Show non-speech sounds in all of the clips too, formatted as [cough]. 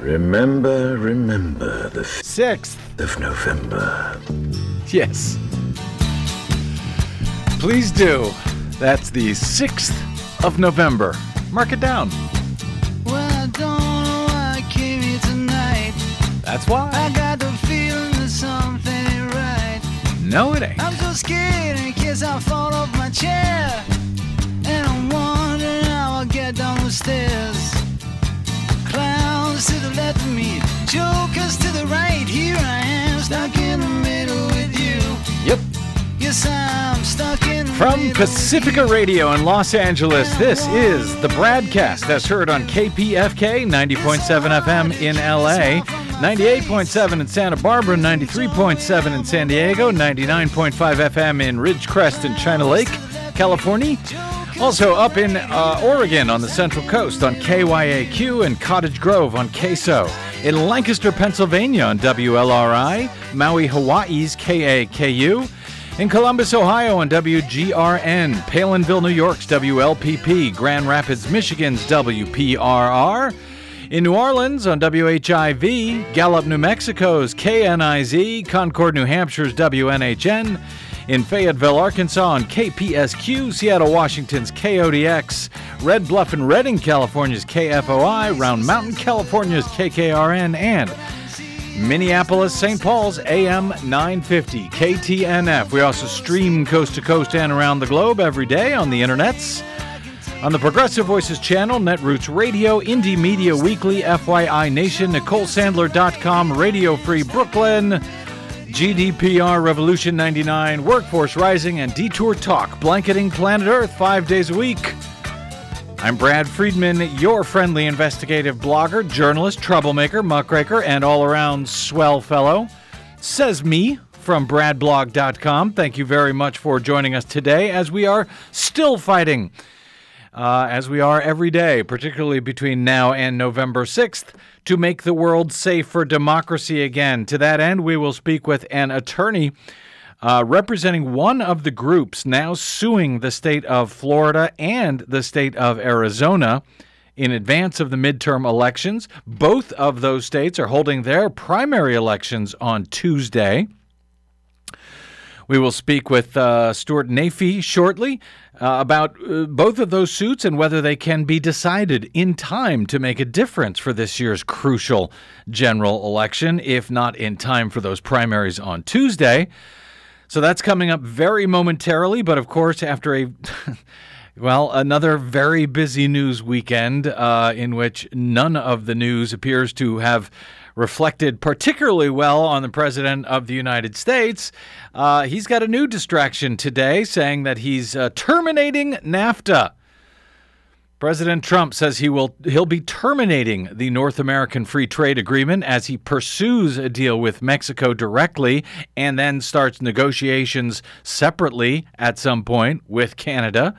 Remember, remember the 6th. of November. Yes. Please do. That's the 6th of November. Mark it down. Well, I don't know why I came here tonight. That's why. I got the feeling that something ain't right. No, it ain't. I'm so scared in case I fall off my chair. And I'm wondering how I'll get down the stairs. Clowns to the left of me, jokers to the right. Here I am, stuck in the middle with you. Yep. Yes, I'm stuck in the From Pacifica Radio in Los Angeles, this is the Bradcast as heard on KPFK 90.7 FM in LA, 98.7 in Santa Barbara, 93.7 in San Diego, 99.5 FM in Ridgecrest and China Lake, California. Also up in uh, Oregon on the Central Coast on KYAQ and Cottage Grove on KSO. In Lancaster, Pennsylvania on WLRI, Maui, Hawaii's KAKU. In Columbus, Ohio on WGRN, Palenville, New York's WLPP, Grand Rapids, Michigan's WPRR. In New Orleans on WHIV, Gallup, New Mexico's KNIZ, Concord, New Hampshire's WNHN. In Fayetteville, Arkansas on KPSQ, Seattle, Washington's KODX, Red Bluff and Redding, California's KFOI, Round Mountain, California's KKRN, and Minneapolis, St. Paul's, AM 950, KTNF. We also stream coast to coast and around the globe every day on the internets. On the Progressive Voices channel, Netroots Radio, Indie Media Weekly, FYI Nation, NicoleSandler.com, Radio Free Brooklyn, GDPR Revolution 99, Workforce Rising, and Detour Talk, blanketing planet Earth five days a week. I'm Brad Friedman, your friendly investigative blogger, journalist, troublemaker, muckraker, and all around swell fellow. Says me from bradblog.com. Thank you very much for joining us today as we are still fighting, uh, as we are every day, particularly between now and November 6th, to make the world safe for democracy again. To that end, we will speak with an attorney uh, representing one of the groups now suing the state of Florida and the state of Arizona in advance of the midterm elections. Both of those states are holding their primary elections on Tuesday. We will speak with uh, Stuart Naifeh shortly uh, about uh, both of those suits and whether they can be decided in time to make a difference for this year's crucial general election, if not in time for those primaries on Tuesday. So that's coming up very momentarily, but of course, after a. [laughs] Well, another very busy news weekend uh, in which none of the news appears to have reflected particularly well on the President of the United States. Uh, he's got a new distraction today saying that he's uh, terminating NAFTA. President Trump says he will he'll be terminating the North American Free Trade Agreement as he pursues a deal with Mexico directly and then starts negotiations separately at some point with Canada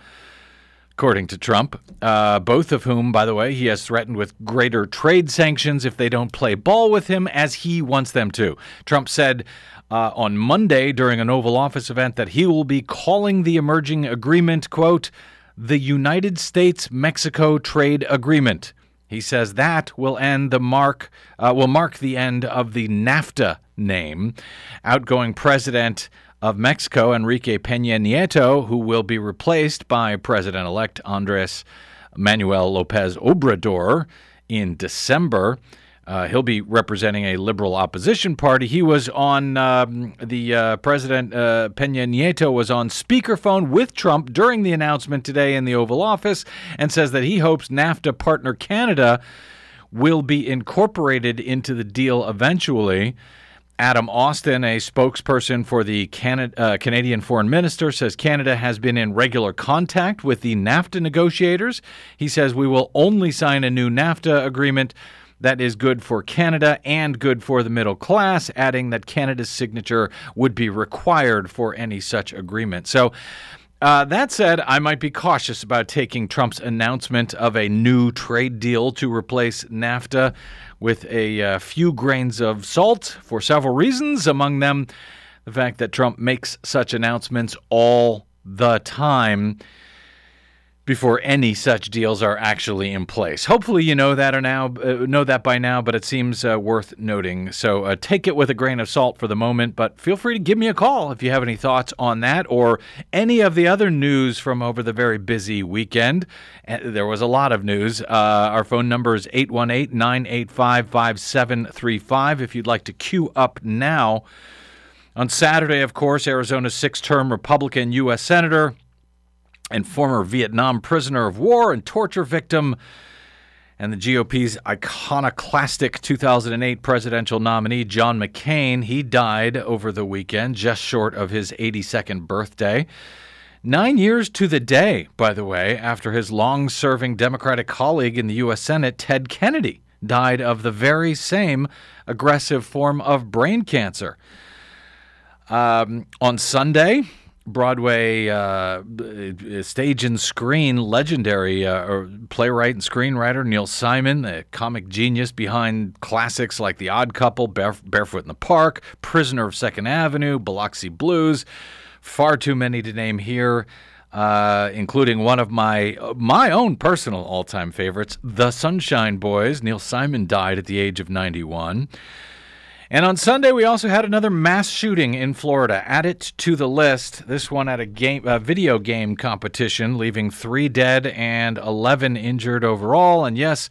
according to Trump, uh, both of whom, by the way, he has threatened with greater trade sanctions if they don't play ball with him as he wants them to. Trump said uh, on Monday during an Oval Office event that he will be calling the emerging agreement, quote, the United States Mexico Trade Agreement. He says that will end the mark uh, will mark the end of the NAFTA name. Outgoing President of Mexico, Enrique Peña Nieto, who will be replaced by President elect Andres Manuel Lopez Obrador in December. Uh, he'll be representing a liberal opposition party. He was on um, the uh, President uh, Peña Nieto was on speakerphone with Trump during the announcement today in the Oval Office and says that he hopes NAFTA partner Canada will be incorporated into the deal eventually. Adam Austin, a spokesperson for the Canada, uh, Canadian Foreign Minister, says Canada has been in regular contact with the NAFTA negotiators. He says we will only sign a new NAFTA agreement that is good for Canada and good for the middle class, adding that Canada's signature would be required for any such agreement. So, uh, that said, I might be cautious about taking Trump's announcement of a new trade deal to replace NAFTA with a uh, few grains of salt for several reasons, among them the fact that Trump makes such announcements all the time before any such deals are actually in place. Hopefully, you know that or now uh, know that by now, but it seems uh, worth noting. So uh, take it with a grain of salt for the moment. But feel free to give me a call if you have any thoughts on that or any of the other news from over the very busy weekend. Uh, there was a lot of news. Uh, our phone number is 818 985 5735 if you'd like to queue up now. On Saturday, of course, Arizona's six term Republican U.S. Senator and former Vietnam prisoner of war and torture victim, and the GOP's iconoclastic 2008 presidential nominee, John McCain. He died over the weekend, just short of his 82nd birthday. Nine years to the day, by the way, after his long serving Democratic colleague in the U.S. Senate, Ted Kennedy, died of the very same aggressive form of brain cancer. Um, on Sunday, Broadway uh, stage and screen legendary uh, playwright and screenwriter Neil Simon, a comic genius behind classics like The Odd Couple, Barefoot in the Park, Prisoner of Second Avenue, Biloxi Blues. Far too many to name here. Uh, including one of my my own personal all-time favorites, The Sunshine Boys. Neil Simon died at the age of 91. And on Sunday, we also had another mass shooting in Florida. Add it to the list. This one at a game, a video game competition, leaving three dead and 11 injured overall. And yes,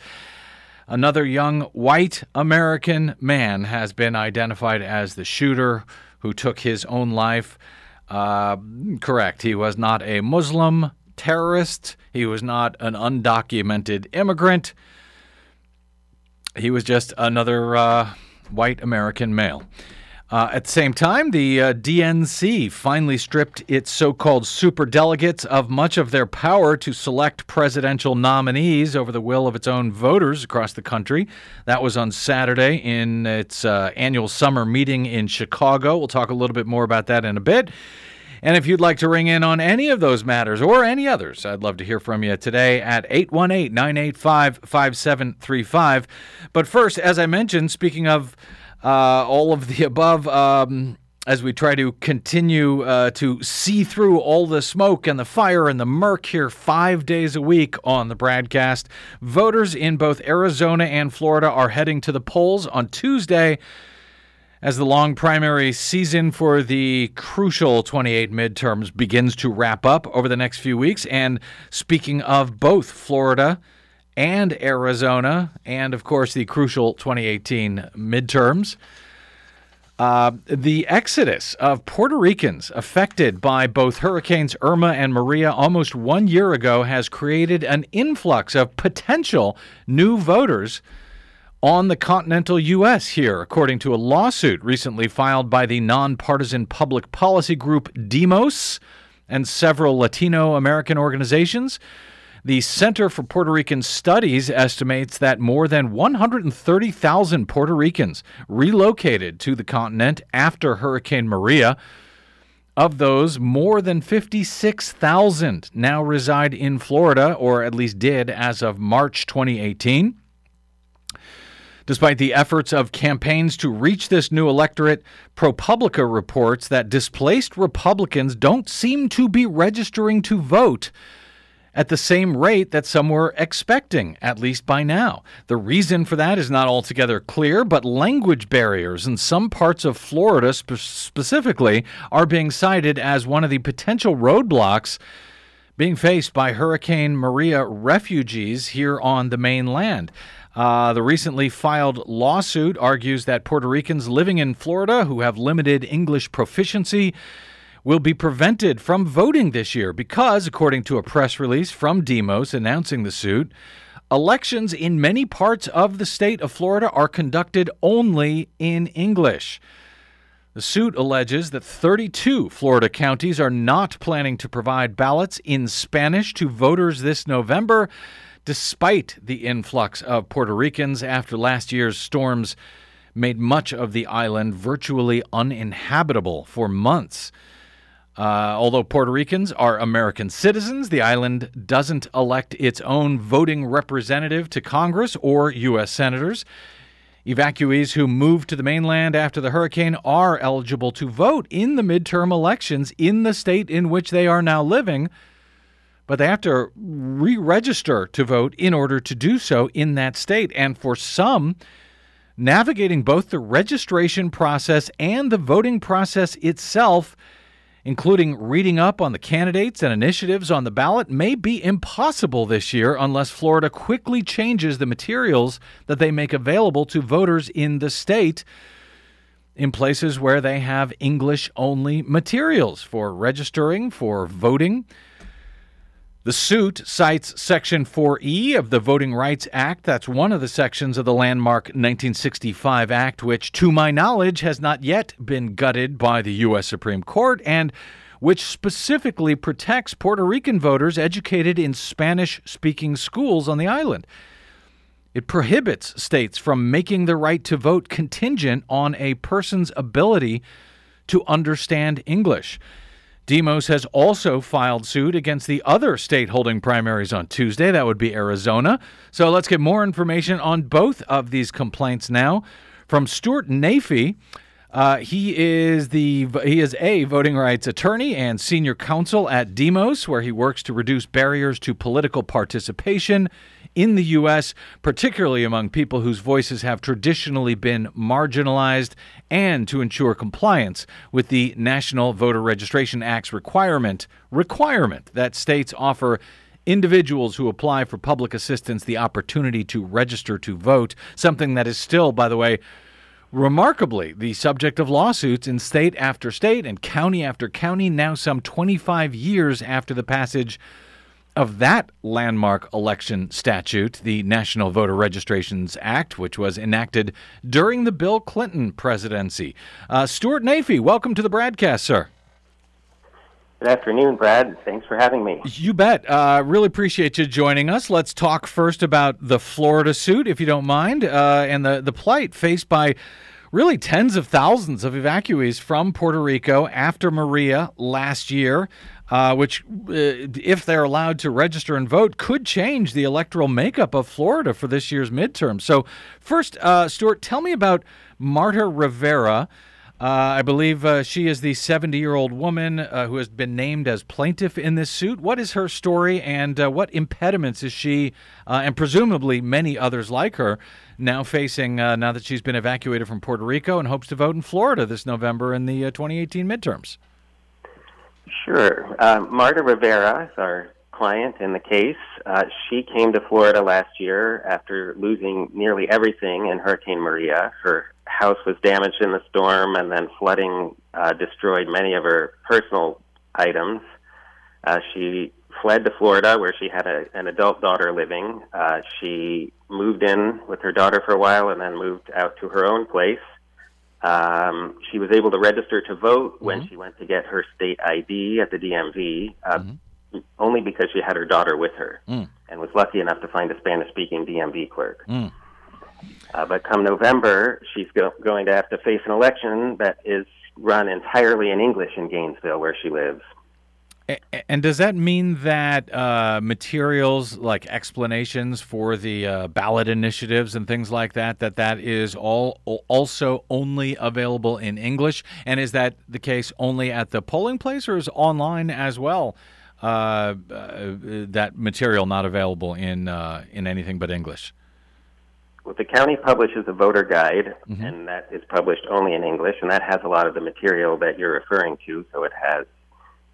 another young white American man has been identified as the shooter who took his own life. Uh, correct. He was not a Muslim terrorist. He was not an undocumented immigrant. He was just another. Uh, white American male. Uh, at the same time, the uh, DNC finally stripped its so called superdelegates of much of their power to select presidential nominees over the will of its own voters across the country. That was on Saturday in its uh, annual summer meeting in Chicago. We'll talk a little bit more about that in a bit. And if you'd like to ring in on any of those matters or any others, I'd love to hear from you today at 818 985 5735. But first, as I mentioned, speaking of uh, all of the [laughs] above, um, as we try to continue uh, to see through all the smoke and the fire and the murk here five days a week on the BradCast. Voters in both Arizona and Florida are heading to the polls on Tuesday as the long primary season for the crucial 28 midterms begins to wrap up over the next few weeks. And speaking of both Florida and Arizona, and of course the crucial 2018 midterms, uh, the exodus of Puerto Ricans affected by both Hurricanes Irma and Maria almost one year ago has created an influx of potential new voters on the continental U.S. here, according to a lawsuit recently filed by the nonpartisan public policy group Demos and several Latino American organizations. The Center for Puerto Rican Studies estimates that more than 130,000 Puerto Ricans relocated to the continent after Hurricane Maria. Of those, more than 56,000 now reside in Florida, or at least did as of March 2018. Despite the efforts of campaigns to reach this new electorate, ProPublica reports that displaced Republicans don't seem to be registering to vote at the same rate that some were expecting, at least by now. The reason for that is not altogether clear, but language barriers in some parts of Florida spe- specifically are being cited as one of the potential roadblocks being faced by Hurricane Maria refugees here on the mainland. Uh, the recently filed lawsuit argues that Puerto Ricans living in Florida who have limited English proficiency will be prevented from voting this year because, according to a press release from Demos announcing the suit, elections in many parts of the state of Florida are conducted only in English. The suit alleges that 32 Florida counties are not planning to provide ballots in Spanish to voters this November despite the influx of Puerto Ricans after last year's storms made much of the island virtually uninhabitable for months. Uh, although Puerto Ricans are American citizens, the island doesn't elect its own voting representative to Congress or U.S. senators. Evacuees who moved to the mainland after the hurricane are eligible to vote in the midterm elections in the state in which they are now living, but they have to re register to vote in order to do so in that state. And for some, navigating both the registration process and the voting process itself, including reading up on the candidates and initiatives on the ballot, may be impossible this year unless Florida quickly changes the materials that they make available to voters in the state in places where they have English only materials for registering, for voting. The suit cites Section 4E of the Voting Rights Act. That's one of the sections of the landmark 1965 Act, which, to my knowledge, has not yet been gutted by the U.S. Supreme Court and which specifically protects Puerto Rican voters educated in Spanish speaking schools on the island. It prohibits states from making the right to vote contingent on a person's ability to understand English. Demos has also filed suit against the other state holding primaries on Tuesday. That would be Arizona. So let's get more information on both of these complaints now from Stuart Naifeh. Uh, he is the he is a voting rights attorney and senior counsel at Demos, where he works to reduce barriers to political participation in the U.S., particularly among people whose voices have traditionally been marginalized, and to ensure compliance with the National Voter Registration Act's requirement requirement that states offer individuals who apply for public assistance the opportunity to register to vote, something that is still, by the way, remarkably the subject of lawsuits in state after state and county after county now some 25 years after the passage of that landmark election statute, the National Voter Registrations Act, which was enacted during the Bill Clinton presidency. Uh, Stuart Naifeh, welcome to the BradCast, sir. Good afternoon, Brad. Thanks for having me. You bet. Uh, really appreciate you joining us. Let's talk first about the Florida suit, if you don't mind, uh, and the, the plight faced by really tens of thousands of evacuees from Puerto Rico after Maria last year. Uh, which, uh, if they're allowed to register and vote, could change the electoral makeup of Florida for this year's midterm. So, first, uh, Stuart, tell me about Marta Rivera. Uh, I believe uh, she is the 70 year old woman uh, who has been named as plaintiff in this suit. What is her story and what impediments is she, and presumably many others like her, now facing now that she's been evacuated from Puerto Rico and hopes to vote in Florida this November in the 2018 midterms? Sure. Uh, Marta Rivera is our client in the case. Uh, she came to Florida last year after losing nearly everything in Hurricane Maria. Her house was damaged in the storm, and then flooding uh, destroyed many of her personal items. Uh, she fled to Florida, where she had a, an adult daughter living. Uh, she moved in with her daughter for a while, and then moved out to her own place. Um, she was able to register to vote mm-hmm. when she went to get her state ID at the DMV, uh, mm-hmm. only because she had her daughter with her mm. and was lucky enough to find a Spanish speaking DMV clerk. Mm. Uh, but come November, she's go- going to have to face an election that is run entirely in English in Gainesville, where she lives. And does that mean that uh, materials like explanations for the uh, ballot initiatives and things like that, that that is all also only available in English? And is that the case only at the polling place, or is online as well? Uh, uh that material not available in uh, in anything but English. Well, the county publishes a voter guide, mm-hmm. and that is published only in English, and that has a lot of the material that you're referring to. So it has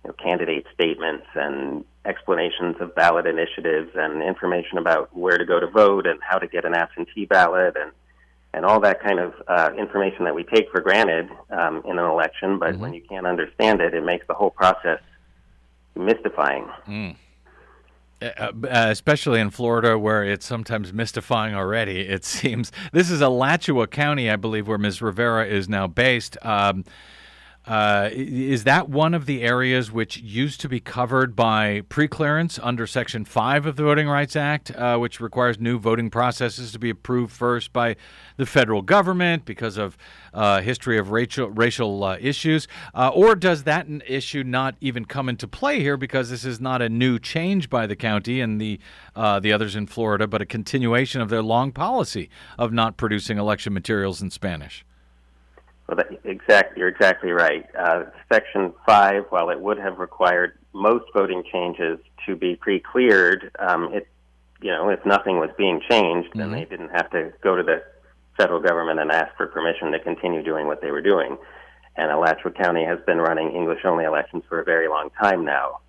you know, candidate statements and explanations of ballot initiatives and information about where to go to vote and how to get an absentee ballot and and all that kind of uh, information that we take for granted um, in an election. But mm-hmm. when you can't understand it, it makes the whole process mystifying. Mm. Uh, uh especially in Florida, where it's sometimes mystifying already, it [laughs] seems. This is Alachua County, I believe, where Ms. Rivera is now based. Um, uh, is that one of the areas which used to be covered by preclearance under Section 5 of the Voting Rights Act, uh, which requires new voting processes to be approved first by the federal government because of uh, history of racial, racial uh, issues? Uh, or does that issue not even come into play here because this is not a new change by the county and the, uh, the others in Florida, but a continuation of their long policy of not producing election materials in Spanish? Well, that, exact, you're exactly right. Uh, Section 5, while it would have required most voting changes to be pre-cleared. Um, it, you know, if nothing was being changed, then Mhm. they didn't have to go to the federal government and ask for permission to continue doing what they were doing. And Alachua County has been running English-only elections for a very long time now.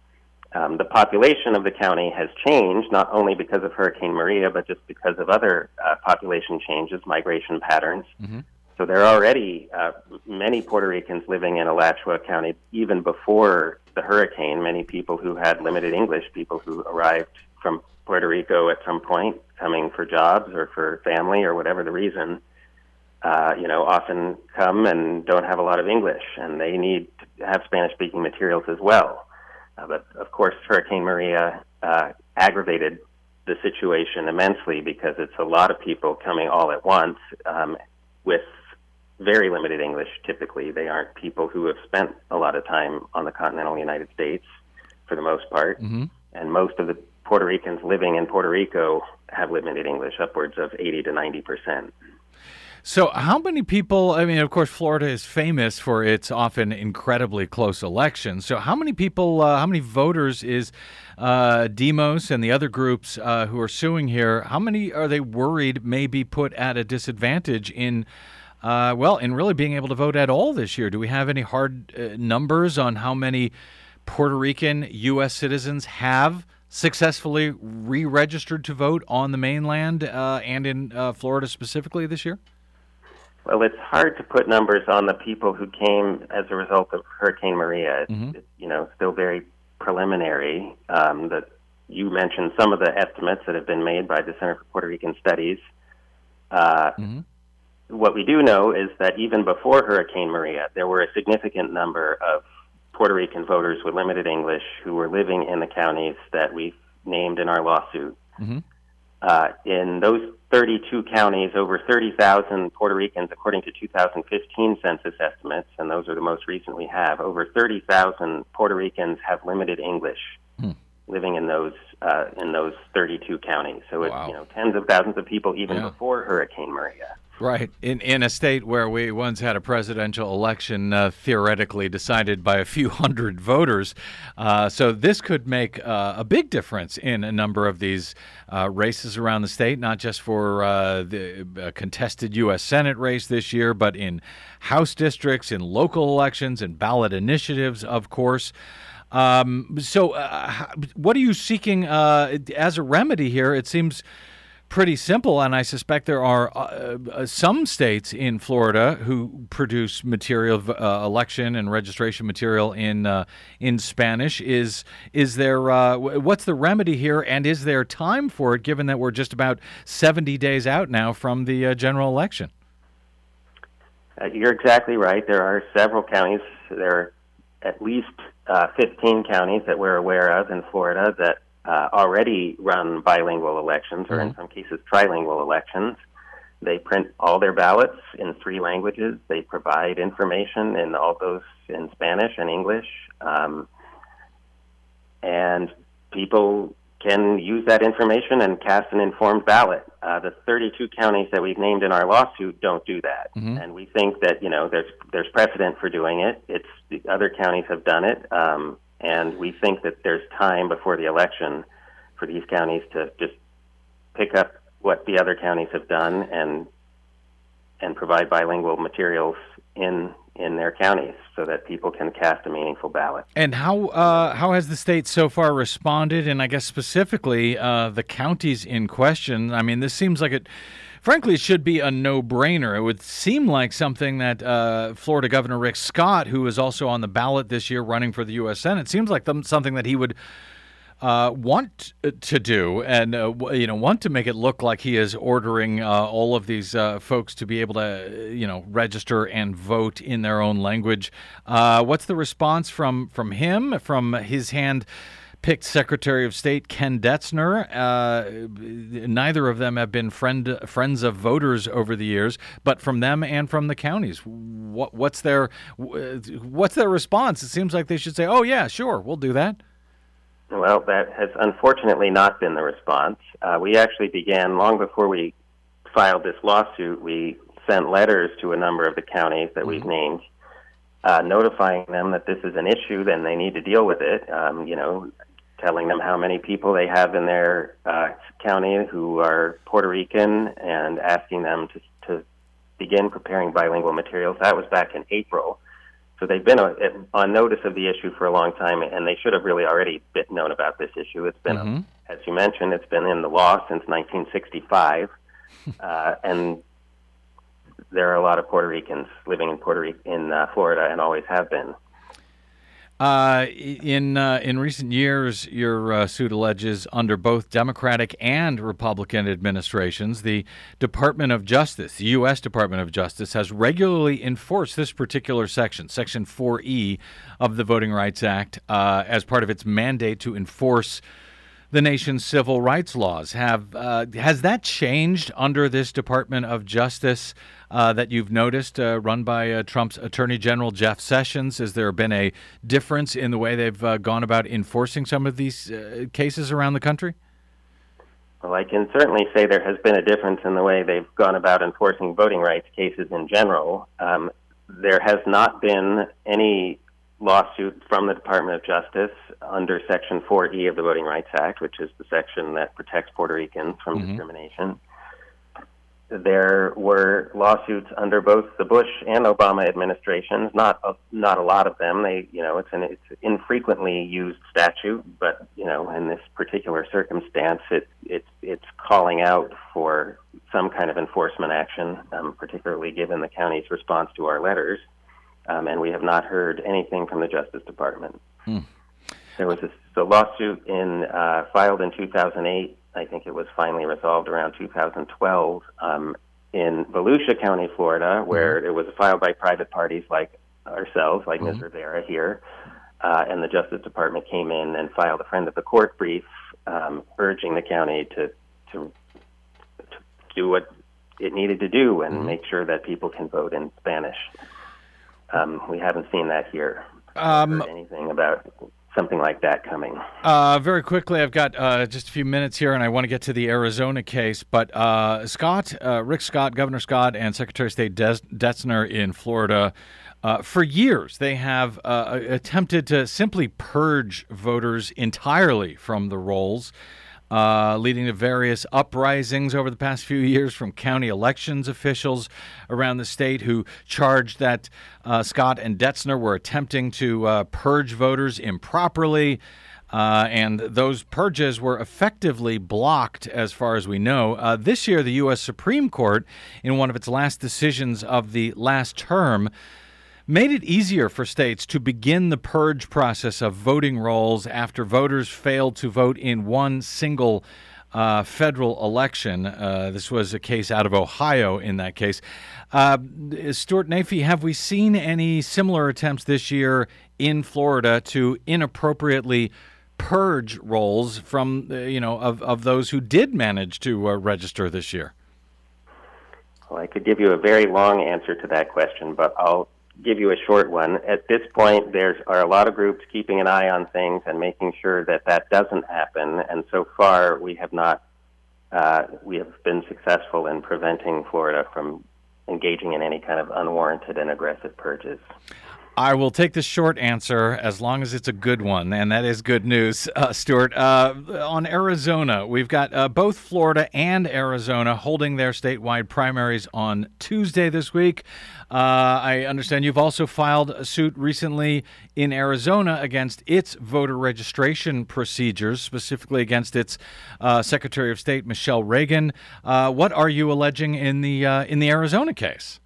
Um, the population of the county has changed not only because of Hurricane Maria, but just because of other uh, population changes, migration patterns. Mhm. So there are already uh, many Puerto Ricans living in Alachua County even before the hurricane. Many people who had limited English, people who arrived from Puerto Rico at some point, coming for jobs or for family or whatever the reason, uh, you know, often come and don't have a lot of English, and they need to have Spanish-speaking materials as well. Uh, but of course, Hurricane Maria uh, aggravated the situation immensely because it's a lot of people coming all at once um, with very limited English. Typically, they aren't people who have spent a lot of time on the continental United States, for the most part, Mhm. and most of the Puerto Ricans living in Puerto Rico have limited English, upwards of 80 to 90 percent. So, how many people? I mean, of course, Florida is famous for its often incredibly close elections. So, how many people, uh, how many voters is uh, Demos and the other groups uh, who are suing here? How many are they worried may be put at a disadvantage in, uh, well, in really being able to vote at all this year? Do we have any hard uh, numbers on how many Puerto Rican U.S. citizens have? Successfully re registered to vote on the mainland uh, and in uh, Florida specifically this year? Well, it's hard to put numbers on the people who came as a result of Hurricane Maria. It's, Mhm. it's you know still very preliminary. Um, that you mentioned some of the estimates that have been made by the Center for Puerto Rican Studies. Uh, Mhm. What we do know is that even before Hurricane Maria, there were a significant number of Puerto Rican voters with limited English who were living in the counties that we named in our lawsuit. Mhm. Uh, in those 32 counties, over 30,000 Puerto Ricans, according to 2015 census estimates, and those are the most recent we have, over 30,000 Puerto Ricans have limited English Hmm. living in those uh, in those 32 counties. So it's Wow. you know tens of thousands of people even Yeah. before Hurricane Maria. Right. In in a state where we once had a presidential election uh, theoretically decided by a few [laughs] hundred voters. Uh, so this could make uh, a big difference in a number of these uh, races around the state, not just for uh, the contested U.S. Senate race this year, but in House districts, in local elections, and ballot initiatives, of course. Um, so, uh, what are you seeking as a remedy here? It seems pretty simple, and I suspect there are uh, uh, some states in Florida who produce material, uh, election and registration material in uh, in Spanish. Is is there uh, what's the remedy here, and is there time for it? Given that we're just about seventy days out now from the uh, general election. You're exactly right. There are several counties. There are at least uh, 15 counties that we're aware of in Florida that uh, already run bilingual elections, or in Mhm. some cases, trilingual elections. They print all their ballots in three languages. They provide information in all those in Spanish and English. Um, and people can use that information and cast an informed ballot. Uh, the 32 counties that we've named in our lawsuit don't do that, Mhm. and we think that you know there's there's precedent for doing it. It's the other counties have done it, um, and we think that there's time before the election for these counties to just pick up what the other counties have done and and provide bilingual materials in in their counties so that people can cast a meaningful ballot. And how uh, how has the state so far responded? And I guess specifically uh, the counties in question. I mean, this seems like it. Frankly, it should be a no-brainer. It would seem like something that uh, Florida Governor Rick Scott, who is also on the ballot this year, running for the U.S. Senate, seems like something that he would uh, want to do, and uh, you know, want to make it look like he is ordering uh, all of these uh, folks to be able to, uh, you know, register and vote in their own language. Uh, what's the response from from him, from his hand? Picked Secretary of State Ken Detzner. Uh, neither of them have been friend friends of voters over the years, but from them and from the counties, what what's their what's their response? It seems like they should say, "Oh yeah, sure, we'll do that." Well, that has unfortunately not been the response. Uh, we actually began long before we filed this lawsuit. We sent letters to a number of the counties that we've named, uh, notifying them that this is an issue, then they need to deal with it. Um, you know, telling them how many people they have in their uh, county who are Puerto Rican and asking them to, to begin preparing bilingual materials. That was back in April. So they've been on, on notice of the issue for a long time, and they should have really already been known about this issue. It's been, Mhm. as you mentioned, it's been in the law since 1965, uh, and there are a lot of Puerto Ricans living in Puerto Rico, in uh, Florida, and always have been. Uh, in uh, in recent years, your uh, suit alleges under both Democratic and Republican administrations, the Department of Justice, the U.S. Department of Justice, has regularly enforced this particular section, Section 4E of the Voting Rights Act, uh, as part of its mandate to enforce the nation's civil rights laws. Have uh, has that changed under this Department of Justice uh, that you've noticed, uh, run by uh, Trump's Attorney General Jeff Sessions? Has there been a difference in the way they've uh, gone about enforcing some of these uh, cases around the country? Well, I can certainly say there has been a difference in the way they've gone about enforcing voting rights cases in general. Um, there has not been any lawsuit from the Department of Justice under Section 4E of the Voting Rights Act, which is the section that protects Puerto Ricans from Mhm. discrimination. There were lawsuits under both the Bush and Obama administrations. Not a, not a lot of them. They, you know, it's an it's infrequently used statute, but you know, in this particular circumstance, it it's it's calling out for some kind of enforcement action, um, particularly given the county's response to our letters. Um, and we have not heard anything from the Justice Department. Hmm. There was a, a lawsuit in uh, filed in 2008. I think it was finally resolved around 2012 um, in Volusia County, Florida, where it was filed by private parties like ourselves, like Ms. Rivera here. Uh, and the Justice Department came in and filed a friend of the court brief um, urging the county to, to, to do what it needed to do and make sure that people can vote in Spanish. Um, we haven't seen that here. Um, anything about something like that coming? Uh, very quickly, I've got uh, just a few minutes here, and I want to get to the Arizona case. But uh, Scott, uh, Rick Scott, Governor Scott, and Secretary of State Des- Detzner in Florida, uh, for years they have uh, attempted to simply purge voters entirely from the rolls. Uh, leading to various uprisings over the past few years from county elections officials around the state who charged that uh, Scott and Detzner were attempting to uh, purge voters improperly. Uh, and those purges were effectively blocked, as far as we know. Uh, this year, the U.S. Supreme Court, in one of its last decisions of the last term, made it easier for states to begin the purge process of voting rolls after voters failed to vote in one single uh, federal election. Uh, this was a case out of Ohio in that case. Uh, Stuart Naifeh, have we seen any similar attempts this year in Florida to inappropriately purge rolls from, uh, you know, of, of those who did manage to uh, register this year? Well, I could give you a very long answer to that question, but I'll give you a short one. At this point, there are a lot of groups keeping an eye on things and making sure that that doesn't happen. And so far, we have not. Uh, we have been successful in preventing Florida from engaging in any kind of unwarranted and aggressive purges. I will take the short answer as long as it's a good one, and that is good news, uh, Stuart. Uh, on Arizona, we've got uh, both Florida and Arizona holding their statewide primaries on Tuesday this week. Uh, I understand you've also filed a suit recently in Arizona against its voter registration procedures, specifically against its uh, Secretary of State Michele Reagan. Uh, what are you alleging in the in the Arizona case?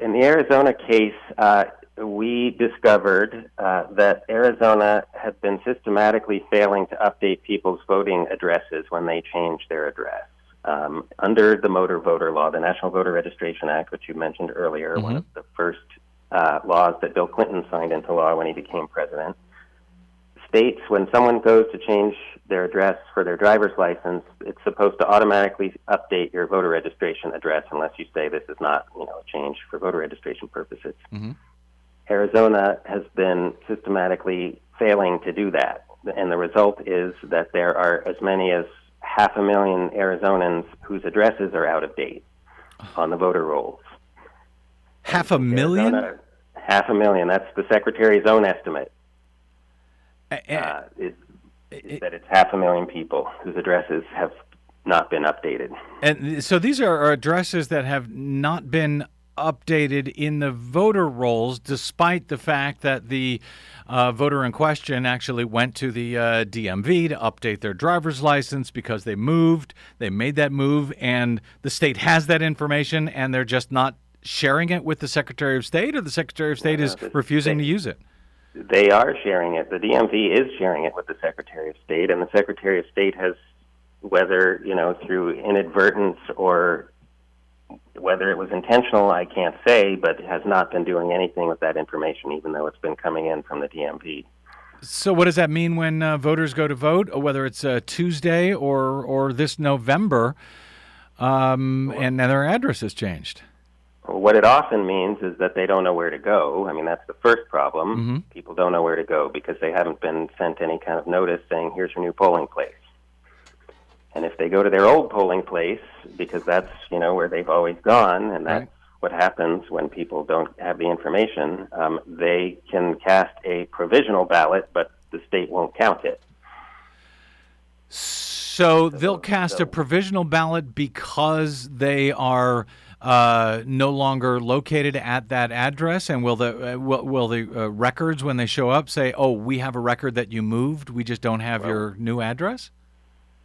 In the Arizona case, uh, we discovered uh, that Arizona had been systematically failing to update people's voting addresses when they changed their address. Um, under the motor voter law, the National Voter Registration Act, which you mentioned earlier, one of the first uh, laws that Bill Clinton signed into law when he became president, states when someone goes to change their address for their driver's license, it's supposed to automatically update your voter registration address unless you say this is not, you know, a change for voter registration purposes. Arizona has been systematically failing to do that. And the result is that there are as many as half a million Arizonans whose addresses are out of date on the voter rolls. Half a million? Arizona, half a million. That's the secretary's own estimate. Uh, is, is that it's half a million people whose addresses have not been updated. And so these are addresses that have not been updated in the voter rolls, despite the fact that the uh, voter in question actually went to the uh, DMV to update their driver's license because they moved. They made that move, and the state has that information, and they're just not sharing it with the Secretary of State, or the Secretary of State is refusing state- to use it. They are sharing it. The DMV is sharing it with the Secretary of State, and the Secretary of State has, whether you know through inadvertence or whether it was intentional, I can't say, but has not been doing anything with that information, even though it's been coming in from the DMV. So, what does that mean when uh, voters go to vote, whether it's uh, Tuesday or or this November, um, and their address has changed? What it often means is that they don't know where to go. I mean, that's the first problem. Mm-hmm. People don't know where to go because they haven't been sent any kind of notice saying, here's your new polling place. And if they go to their old polling place, because that's, you know, where they've always gone, and that's Right. what happens when people don't have the information, um, they can cast a provisional ballot, but the state won't count it. So they'll cast a provisional ballot because they are uh, no longer located at that address, and will the uh, will, will the uh, records when they show up say, "Oh, we have a record that you moved. We just don't have your new address."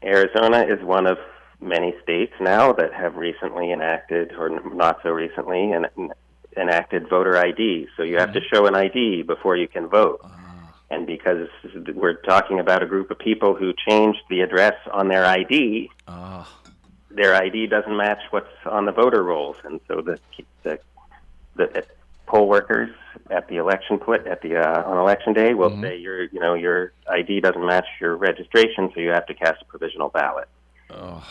Arizona is one of many states now that have recently enacted, or not so recently, en- enacted voter ID. So you have to show an ID before you can vote. And because we're talking about a group of people who changed the address on their ID, Ah. Their ID doesn't match what's on the voter rolls, and so the the, the poll workers at the election put at the uh, on election day will say your you know your ID doesn't match your registration, so you have to cast a provisional ballot,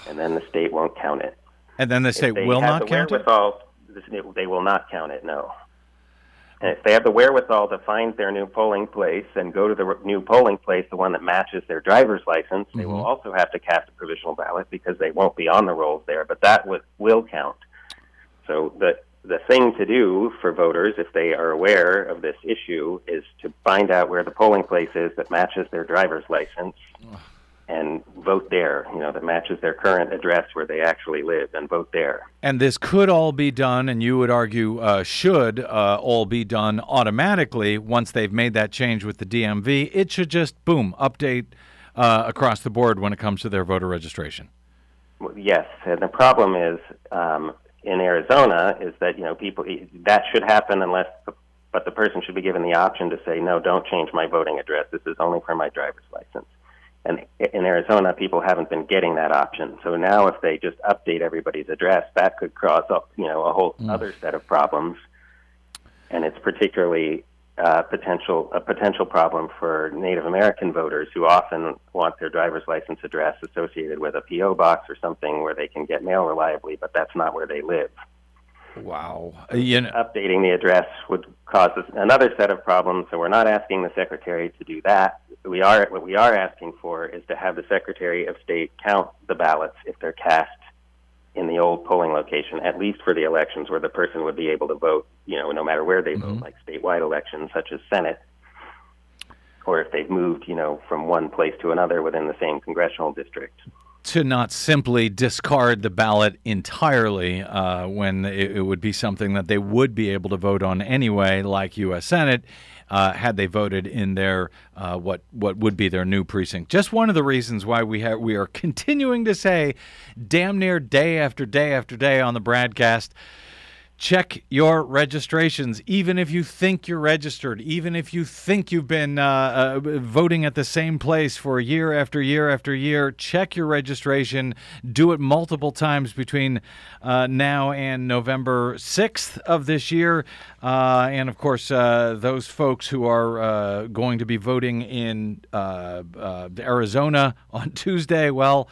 and then the state won't count it. And then the If state they will not the count it. wherewithal, this- they will not count it. No. And if they have the wherewithal to find their new polling place and go to the new polling place, the one that matches their driver's license, they Mm-hmm. will also have to cast a provisional ballot because they won't be on the rolls there. But that would, will count. So the the thing to do for voters, if they are aware of this issue, is to find out where the polling place is that matches their driver's license and vote there. You know, that matches their current address where they actually live, and vote there. And this could all be done, and you would argue uh, should uh, all be done automatically once they've made that change with the DMV. It should just, boom, update uh, across the board when it comes to their voter registration. Well, Yes, and the problem is um, in Arizona is that you know people that should happen unless, the, but the person should be given the option to say no, don't change my voting address. This is only for my driver's license. And in Arizona, people haven't been getting that option. So now, if they just update everybody's address, that could cause up you know a whole other set of problems. And it's particularly uh, potential a potential problem for Native American voters who often want their driver's license address associated with a PO box or something where they can get mail reliably, but that's not where they live. Wow. Uh, you know, Updating the address would cause another set of problems. So we're not asking the secretary to do that. We are what we are asking for is to have the Secretary of State count the ballots if they're cast in the old polling location, at least for the elections where the person would be able to vote, you know, no matter where they mm-hmm. vote, like statewide elections such as Senate, or if they've moved, you know, from one place to another within the same congressional district. To not simply discard the ballot entirely uh, when it, it would be something that they would be able to vote on anyway, like U.S. Senate, uh, had they voted in their uh, what what would be their new precinct. Just one of the reasons why we have we are continuing to say, damn near day after day after day on the BradCast. Check your registrations, even if you think you're registered, even if you think you've been uh, uh, voting at the same place for year after year after year. Check your registration. Do it multiple times between uh, now and November 6th of this year. Uh, and of course, uh, those folks who are uh, going to be voting in Arizona on [laughs] Tuesday, well,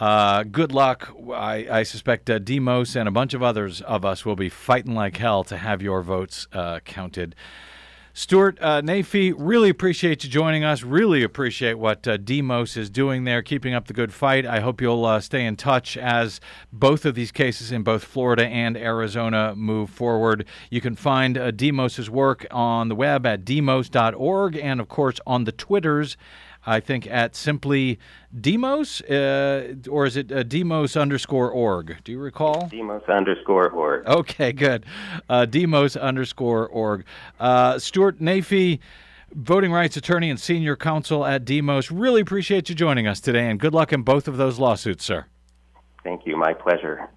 uh, good luck. I, I suspect uh, Demos and a bunch of others of us will be fighting like hell to have your votes uh, counted. Stuart uh, Naifeh, really appreciate you joining us. Really appreciate what uh, Demos is doing there, keeping up the good fight. I hope you'll uh, stay in touch as both of these cases in both Florida and Arizona move forward. You can find uh, Demos's work on the web at demos.org and, of course, on the Twitters I think at simply Demos, uh, or is it uh, Demos underscore org? Do you recall? Demos underscore org. Okay, good. Uh, Demos underscore org. Uh, Stuart Naifeh, voting rights attorney and senior counsel at Demos. Really appreciate you joining us today, and good luck in both of those lawsuits, sir. Thank you. My pleasure.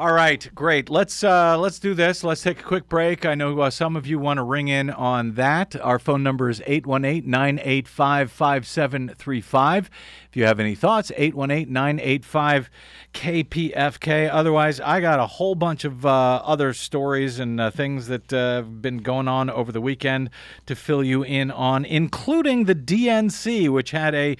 All right, great. Let's uh, let's do this. Let's take a quick break. I know uh, some of you want to ring in on that. Our phone number is 818-985-5735. If you have any thoughts, 818-985-KPFK. Otherwise, I got a whole bunch of uh, other stories and uh, things that uh, have been going on over the weekend to fill you in on, including the DNC, which had a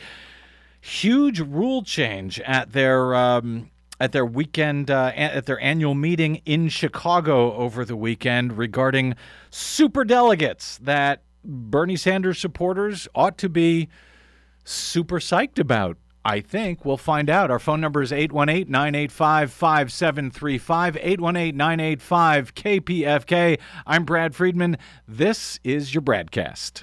huge rule change at their um, at their weekend uh, at their annual meeting in Chicago over the weekend regarding super delegates that Bernie Sanders supporters ought to be super psyched about. I think we'll find out. Our phone number is 818 985 5735. 818 985 KPFK. I'm Brad Friedman. This is your BradCast.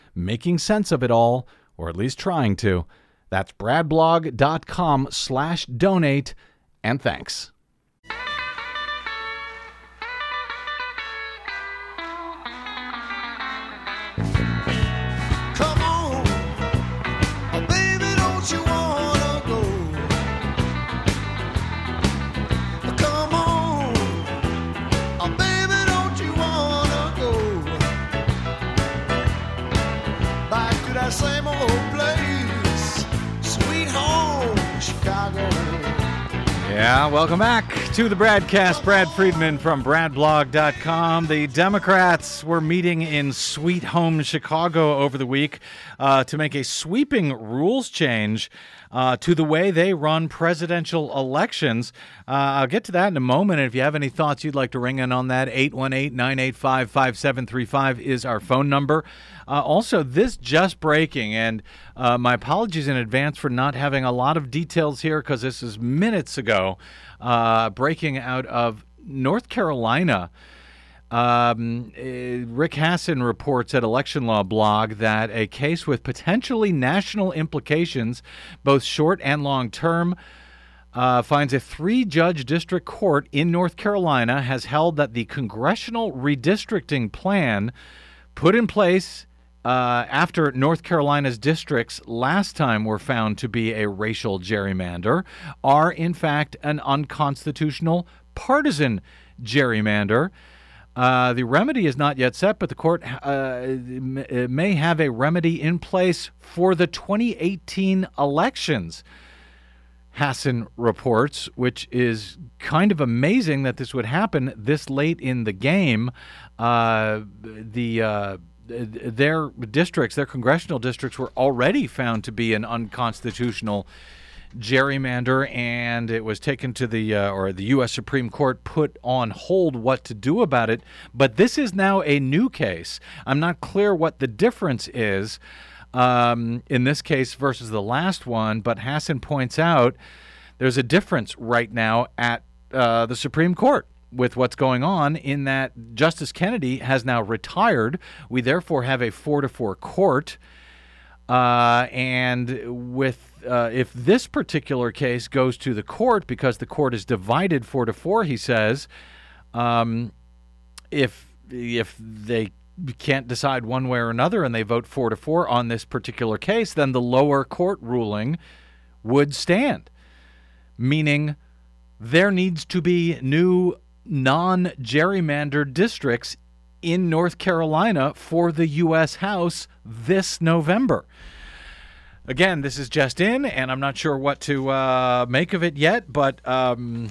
making sense of it all, or at least trying to. That's bradblog.com slash donate, and thanks. Yeah, welcome back to the BradCast. Brad Friedman from BradBlog.com. The Democrats were meeting in Sweet Home Chicago over the week uh, to make a sweeping rules change uh, to the way they run presidential elections. Uh, I'll get to that in a moment. And if you have any thoughts you'd like to ring in on that, 818 985 5735 is our phone number. Uh, also, this just breaking, and uh, my apologies in advance for not having a lot of details here because this is minutes ago, uh, breaking out of North Carolina. Um, eh, Rick Hasen reports at Election Law Blog that a case with potentially national implications, both short and long term, uh, finds a three judge district court in North Carolina has held that the congressional redistricting plan put in place uh, after North Carolina's districts last time were found to be a racial gerrymander are, in fact, an unconstitutional partisan gerrymander. Uh, the remedy is not yet set, but the court uh, may have a remedy in place for the 2018 elections. Hasen reports, which is kind of amazing that this would happen this late in the game. Uh, the uh, their districts, their congressional districts, were already found to be an unconstitutional gerrymander, and it was taken to the uh, or the U.S. Supreme Court put on hold what to do about it. But this is now a new case. I'm not clear what the difference is um, in this case versus the last one, but Hasen points out there's a difference right now at uh, the Supreme Court. With what's going on in that Justice Kennedy has now retired. We therefore have a four to four court. Uh, and with uh, if this particular case goes to the court because the court is divided four to four, he says, um, if if they can't decide one way or another and they vote four to four on this particular case, then the lower court ruling would stand, meaning there needs to be new non gerrymandered districts in North Carolina for the U.S. House this November. Again, this is just in, and I'm not sure what to uh, make of it yet, but um,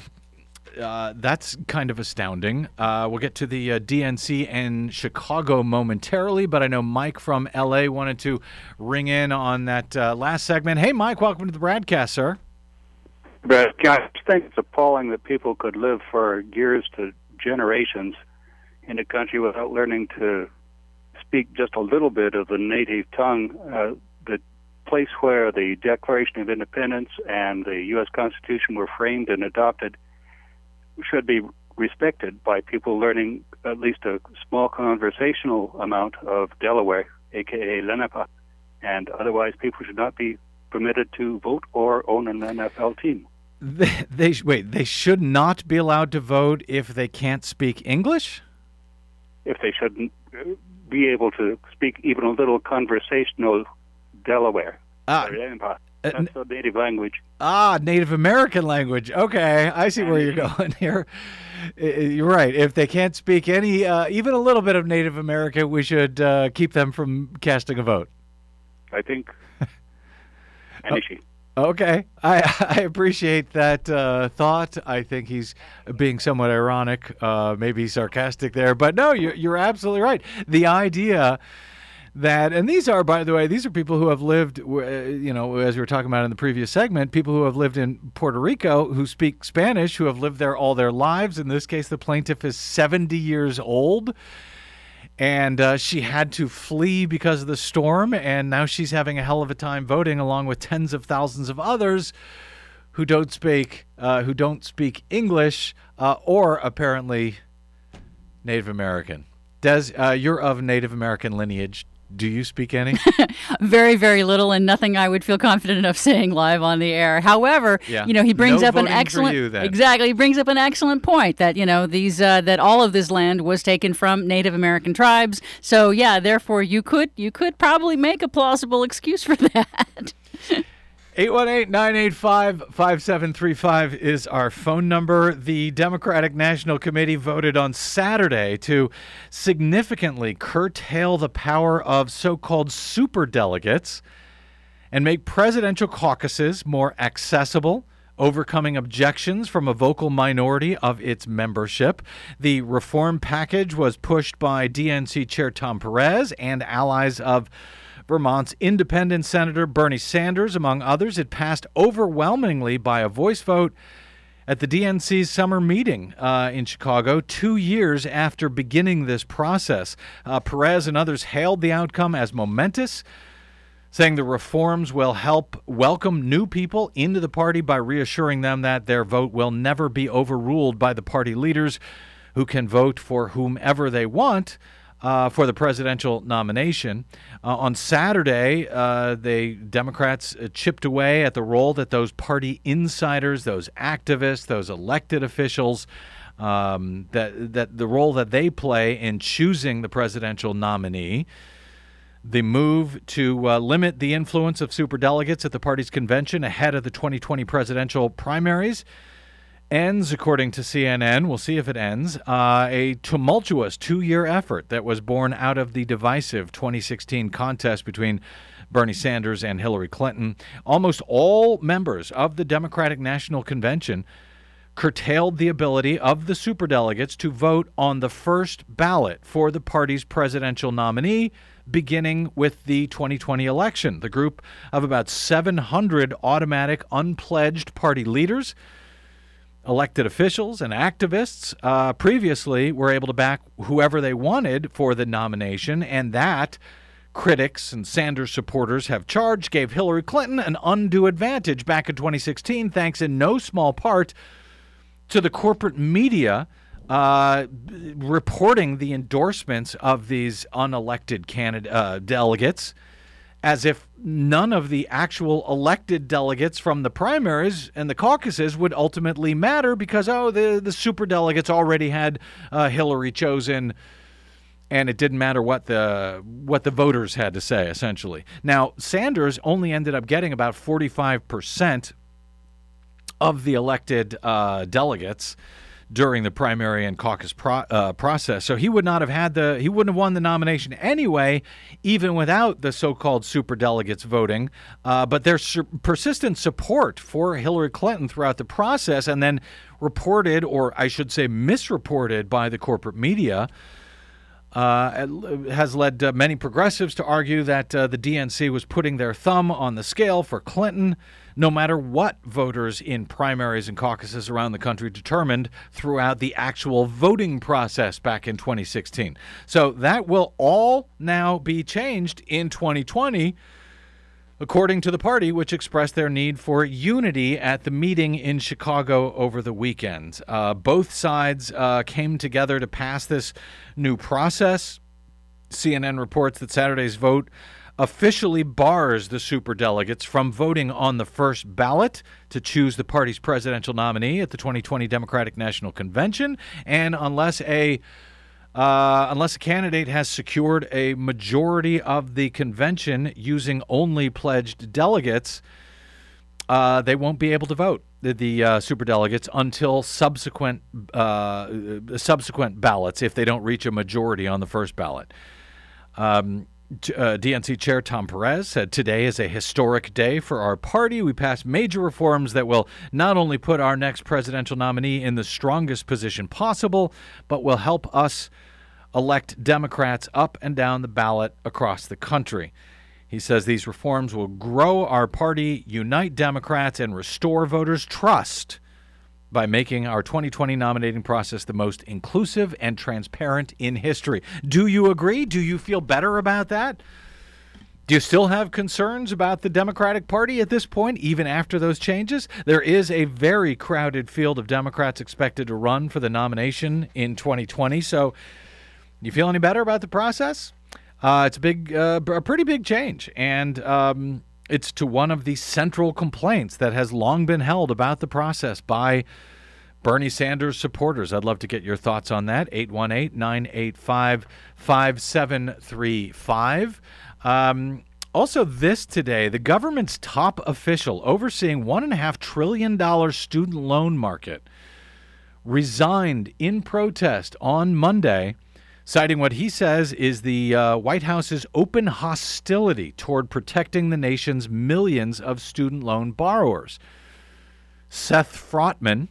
uh, that's kind of astounding. Uh, we'll get to the uh, DNC and Chicago momentarily, but I know Mike from LA wanted to ring in on that uh, last segment. Hey, Mike, welcome to the BradCast, sir. But I think it's appalling that people could live for years to generations in a country without learning to speak just a little bit of the native tongue. Uh, the place where the Declaration of Independence and the U.S. Constitution were framed and adopted should be respected by people learning at least a small conversational amount of Delaware, aka Lenape, and otherwise people should not be permitted to vote or own an NFL team. They, they wait. They should not be allowed to vote if they can't speak English. If they shouldn't uh, be able to speak even a little conversational Delaware, Ah, or Lenape. uh, the native language. Ah, Native American language. Okay, I see where you're [laughs] going here. Uh, You're right. If they can't speak any, uh, even a little bit of Native American, we should uh, keep them from casting a vote. I think. [laughs] Anishi. Okay, I, [laughs] I appreciate that uh, thought. I think he's being somewhat ironic, uh, maybe sarcastic there, but no, you're, you're absolutely right. The idea that, and these are, by the way, these are people who have lived, uh, you know, as we were talking about in the previous segment, people who have lived in Puerto Rico who speak Spanish, who have lived there all their lives. In this case, the plaintiff is 70 years old and uh, she had to flee because of the storm and now she's having a hell of a time voting along with tens of thousands of others who don't speak uh, who don't speak english uh, or apparently native american. Des uh, you're of native american lineage do you speak any [laughs] very, very little, and nothing I would feel confident enough saying live on the air. However, Yeah. you know, he brings No up an excellent you, exactly. He brings up an excellent point that you know these uh, that all of this land was taken from Native American tribes. So yeah, therefore you could you could probably make a plausible excuse for [laughs] that. [laughs] 818-985-5735 is our phone number. The Democratic National Committee voted on Saturday to significantly curtail the power of so-called superdelegates and make presidential caucuses more accessible, overcoming objections from a vocal minority of its membership. The reform package was pushed by DNC Chair Tom Perez and allies of Vermont's independent Senator Bernie Sanders, among others. It passed overwhelmingly by a voice vote at the DNC's summer meeting uh, in Chicago, two years after beginning this process. Uh, Perez and others hailed the outcome as momentous, saying the reforms will help welcome new people into the party by reassuring them that their vote will never be overruled by the party leaders who can vote for whomever they want. Uh, for the presidential nomination. Uh, on Saturday, uh, the Democrats uh, chipped away at the role that those party insiders, those activists, those elected officials, um, that that the role that they play in choosing the presidential nominee. The move to uh, limit the influence of superdelegates at the party's convention ahead of the 2020 presidential primaries ends, according to CNN, we'll see if it ends, uh, a tumultuous two year effort that was born out of the divisive 2016 contest between Bernie Sanders and Hillary Clinton. Almost all members of the Democratic National Convention curtailed the ability of the superdelegates to vote on the first ballot for the party's presidential nominee, beginning with the 2020 election. The group of about 700 automatic unpledged party leaders elected officials and activists uh, previously were able to back whoever they wanted for the nomination, and that critics and Sanders supporters have charged gave Hillary Clinton an undue advantage back in 2016, thanks in no small part to the corporate media uh, reporting the endorsements of these unelected candidate uh, delegates as if none of the actual elected delegates from the primaries and the caucuses would ultimately matter because oh the the super delegates already had uh, Hillary chosen and it didn't matter what the what the voters had to say essentially. Now Sanders only ended up getting about 45% of the elected uh, delegates during the primary and caucus pro- uh, process. So he would not have had the he wouldn't have won the nomination anyway, even without the so-called super delegates voting. Uh, but their su- persistent support for Hillary Clinton throughout the process, and then reported, or I should say, misreported by the corporate media. Uh, has led uh, many progressives to argue that uh, the DNC was putting their thumb on the scale for Clinton, no matter what voters in primaries and caucuses around the country determined throughout the actual voting process back in 2016. So that will all now be changed in 2020 according to the party, which expressed their need for unity at the meeting in Chicago over the weekend. Uh, both sides uh, came together to pass this new process. CNN reports that Saturday's vote officially bars the superdelegates from voting on the first ballot to choose the party's presidential nominee at the 2020 Democratic National Convention, and unless a uh, unless a candidate has secured a majority of the convention using only pledged delegates, uh, they won't be able to vote the, the uh, superdelegates until subsequent uh, subsequent ballots if they don't reach a majority on the first ballot. Um, uh, DNC Chair Tom Perez said today is a historic day for our party. We passed major reforms that will not only put our next presidential nominee in the strongest position possible, but will help us elect Democrats up and down the ballot across the country. He says these reforms will grow our party, unite Democrats, and restore voters' trust by making our 2020 nominating process the most inclusive and transparent in history. Do you agree? Do you feel better about that? Do you still have concerns about the Democratic Party at this point, even after those changes? There is a very crowded field of Democrats expected to run for the nomination in 2020. So, you feel any better about the process? Uh, it's a big, uh, a pretty big change, and um, it's to one of the central complaints that has long been held about the process by Bernie Sanders supporters. I'd love to get your thoughts on that. 818 985 5735. Um, also, this today, the government's top official overseeing $1.5 trillion student loan market resigned in protest on Monday, citing what he says is the uh, White House's open hostility toward protecting the nation's millions of student loan borrowers. Seth Frotman,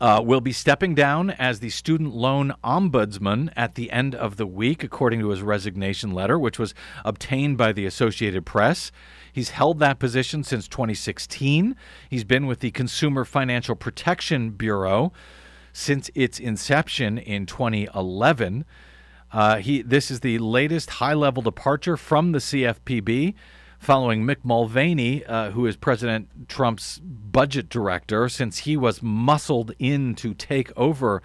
uh, will be stepping down as the student loan ombudsman at the end of the week, according to his resignation letter, which was obtained by the Associated Press. He's held that position since 2016. He's been with the Consumer Financial Protection Bureau since its inception in 2011. Uh, he, this is the latest high level departure from the CFPB following Mick Mulvaney, uh, who is President Trump's budget director, since he was muscled in to take over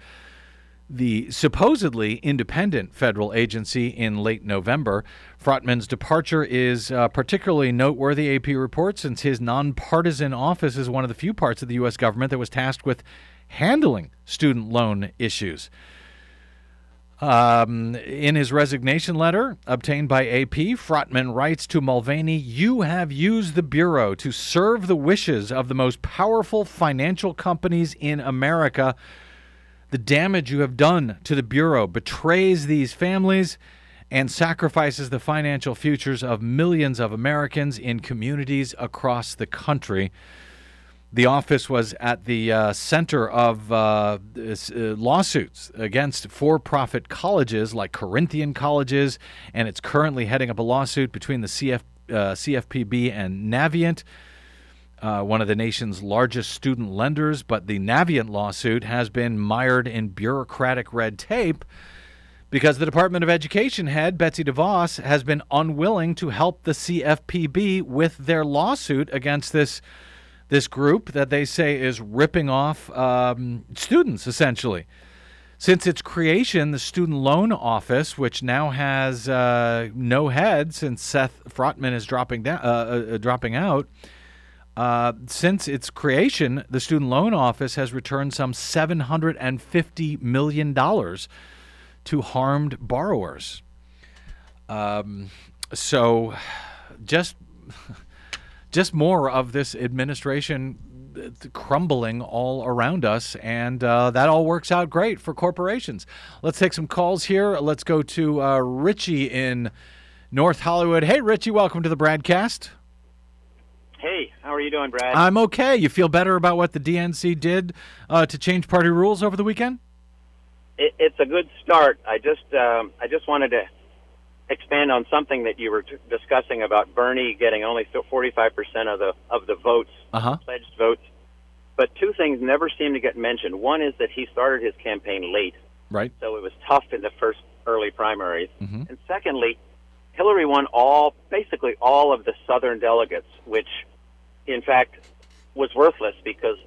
the supposedly independent federal agency in late November. Frotman's departure is uh, particularly noteworthy, AP reports, since his nonpartisan office is one of the few parts of the U.S. government that was tasked with handling student loan issues. Um, in his resignation letter obtained by AP, Frotman writes to Mulvaney You have used the Bureau to serve the wishes of the most powerful financial companies in America. The damage you have done to the Bureau betrays these families and sacrifices the financial futures of millions of Americans in communities across the country. The office was at the uh, center of uh, this, uh, lawsuits against for profit colleges like Corinthian colleges, and it's currently heading up a lawsuit between the CF, uh, CFPB and Navient, uh, one of the nation's largest student lenders. But the Navient lawsuit has been mired in bureaucratic red tape because the Department of Education head, Betsy DeVos, has been unwilling to help the CFPB with their lawsuit against this this group that they say is ripping off um, students, essentially. Since its creation, the Student Loan Office, which now has uh, no head since Seth Frotman is dropping down, uh, uh, dropping out, uh, since its creation, the Student Loan Office has returned some seven hundred and fifty million dollars to harmed borrowers. Um, so, [sighs] just [laughs] just more of this administration uh, crumbling all around us, and uh, that all works out great for corporations. Let's take some calls here. Let's go to uh, Richie in North Hollywood. Hey, Richie, welcome to the BradCast. Hey, how are you doing, Brad? I'm okay. You feel better about what the DNC did uh, to change party rules over the weekend? it, it's a good start. I just um, I just wanted to expand on something that you were t- discussing about Bernie getting only 45% of the of the votes, Uh-huh. pledged votes. But two things never seem to get mentioned. One is that he started his campaign late, Right. so it was tough in the first early primaries. Mhm. And secondly, Hillary won all basically all of the southern delegates, which in fact was worthless because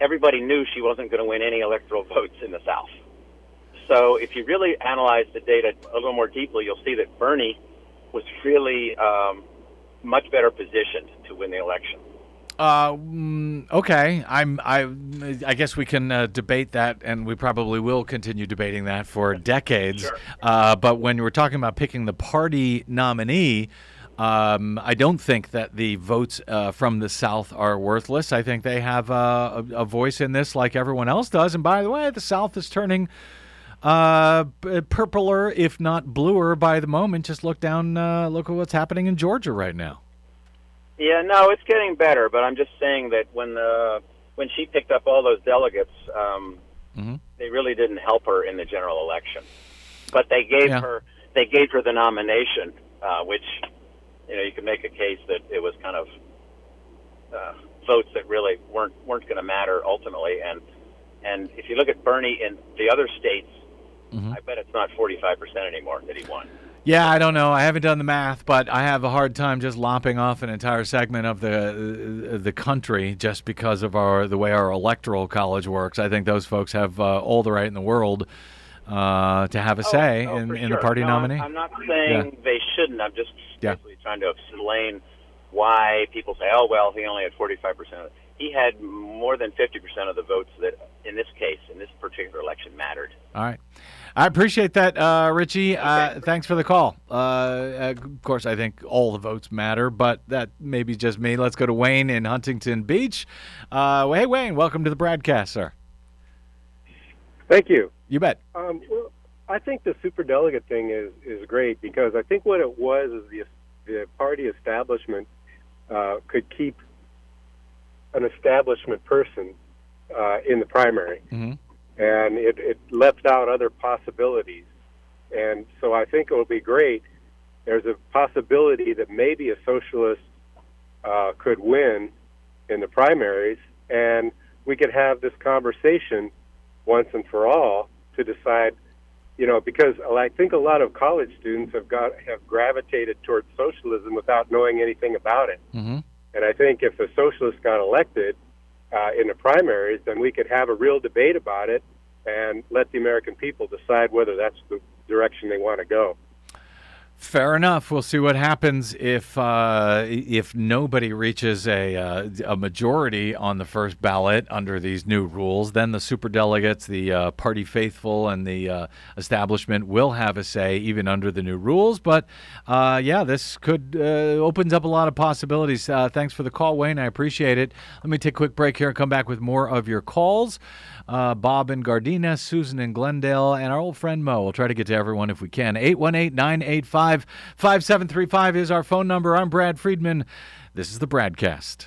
everybody knew she wasn't going to win any electoral [laughs] votes in the South. So if you really analyze the data a little more deeply, you'll see that Bernie was really um, much better positioned to win the election. Uh, mm, okay. I'm. I. I guess we can uh, debate that, and we probably will continue debating that for decades. Uh, but when we're talking about picking the party nominee, um, I don't think that the votes uh, from the South are worthless. I think they have uh, a, a voice in this, like everyone else does. And by the way, the South is turning uh, purpler, if not bluer, by the moment. Just look down. Uh, look at what's happening in Georgia right now. Yeah, no, it's getting better, but I'm just saying that when the when she picked up all those delegates, um, Mhm. they really didn't help her in the general election. But they gave Yeah. her they gave her the nomination, uh, which you know you could make a case that it was kind of uh, votes that really weren't weren't going to matter ultimately. And and if you look at Bernie in the other states, I bet it's not 45 percent anymore that he won. Yeah, I don't know. I haven't done the math, but I have a hard time just lopping off an entire segment of the uh, the country just because of our the way our electoral college works. I think those folks have uh, all the right in the world uh, to have a say Oh, in, in the party No, nominee. I'm, not saying they shouldn't. I'm just Yeah. basically trying to explain why people say, "Oh, well, he only had 45 percent." He had more than 50 percent of the votes that, in this case, in this particular election, mattered. All right. I appreciate that, uh, Richie. Uh, thanks for the call. Uh, uh, of course, I think all the votes matter, but that may be just me. Let's go to Wayne in Huntington Beach. Uh, hey, Wayne, welcome to the BradCast, sir. Thank you. You bet. Um, well, I think the superdelegate thing is is great because I think what it was is the the party establishment uh, could keep an establishment person uh, in the primary, hmm and it, it left out other possibilities. And so I think it will be great. There's a possibility that maybe a socialist uh, could win in the primaries, and we could have this conversation once and for all to decide, you know, because I think a lot of college students have got have gravitated towards socialism without knowing anything about it. hmm And I think if a socialist got elected uh, in the primaries, then we could have a real debate about it and let the American people decide whether that's the direction they want to go. Fair enough. We'll see what happens if uh, if nobody reaches a uh, a majority on the first ballot under these new rules. Then the superdelegates, the uh, party faithful, and the uh, establishment will have a say, even under the new rules. But uh, yeah, this could uh, opens up a lot of possibilities. Thanks for the call, Wayne. I appreciate it. Let me take a quick break here and come back with more of your calls. Uh, Bob in Gardena, Susan in Glendale, and our old friend Mo. We'll try to get to everyone if we can. 818 985 5735 is our phone number. I'm Brad Friedman. This is the Bradcast.